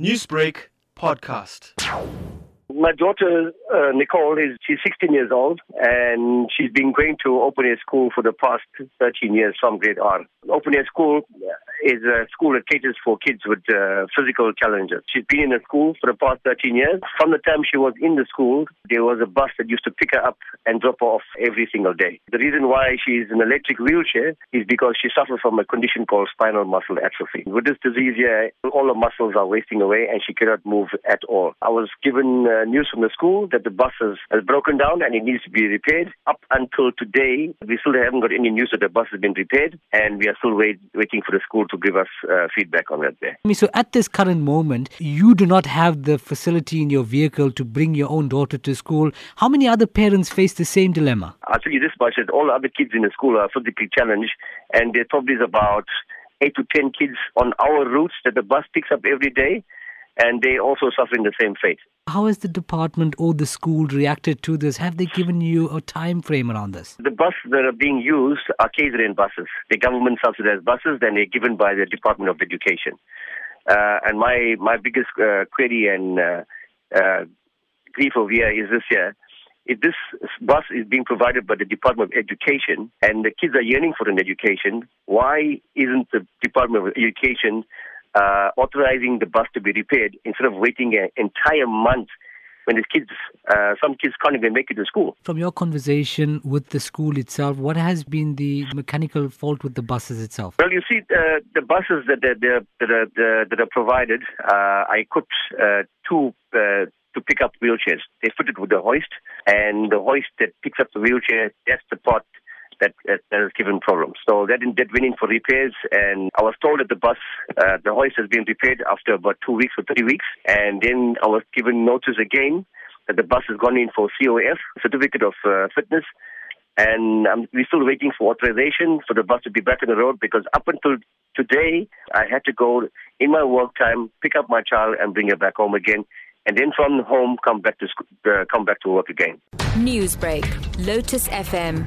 Newsbreak podcast. My daughter uh, Nicole is she's 16 years old and she's been going to open air school for the past 13 years from grade R. Open air school is a school that caters for kids with uh, physical challenges. She's been in the school for the past 13 years. From the time she was in the school, there was a bus that used to pick her up and drop her off every single day. The reason why she's in an electric wheelchair is because she suffers from a condition called spinal muscle atrophy. With this disease here, all the muscles are wasting away and she cannot move at all. I was given uh, news from the school that the bus has, has broken down and it needs to be repaired. Up until today, we still haven't got any news that the bus has been repaired and we are still wait, waiting for the school to give us uh, feedback on that there. So at this current moment, you do not have the facility in your vehicle to bring your own daughter to school. How many other parents face the same dilemma? I'll tell you this much, that all other kids in the school are physically challenged and there probably is about eight to ten kids on our routes that the bus picks up every day and they also suffering the same fate. How has the department or the school reacted to this? Have they given you a time frame around this? The buses that are being used are KZN buses. They're government subsidized buses and they're given by the Department of Education. Uh, and my, my biggest uh, query and uh, uh, grief over here is this here. If this bus is being provided by the Department of Education and the kids are yearning for an education, why isn't the Department of Education uh, authorizing the bus to be repaired instead of waiting an entire month when the kids, uh, some kids can't even make it to school. From your conversation with the school itself, what has been the mechanical fault with the buses itself? Well, you see, uh, the buses that, that, that, are, that are provided, uh, I equipped uh, two uh, to pick up wheelchairs. They fitted with the hoist, and the hoist that picks up the wheelchair, that's the part that, that, that has given problems. So that, that went in for repairs, and I was told that the bus, uh, the hoist has been repaired after about two weeks or three weeks, and then I was given notice again that the bus has gone in for COF, Certificate of uh, Fitness, and um, we're still waiting for authorization for the bus to be back on the road because up until today, I had to go in my work time, pick up my child, and bring her back home again and then from home come back to sc- uh, come back to work again. Newsbreak, Lotus FM,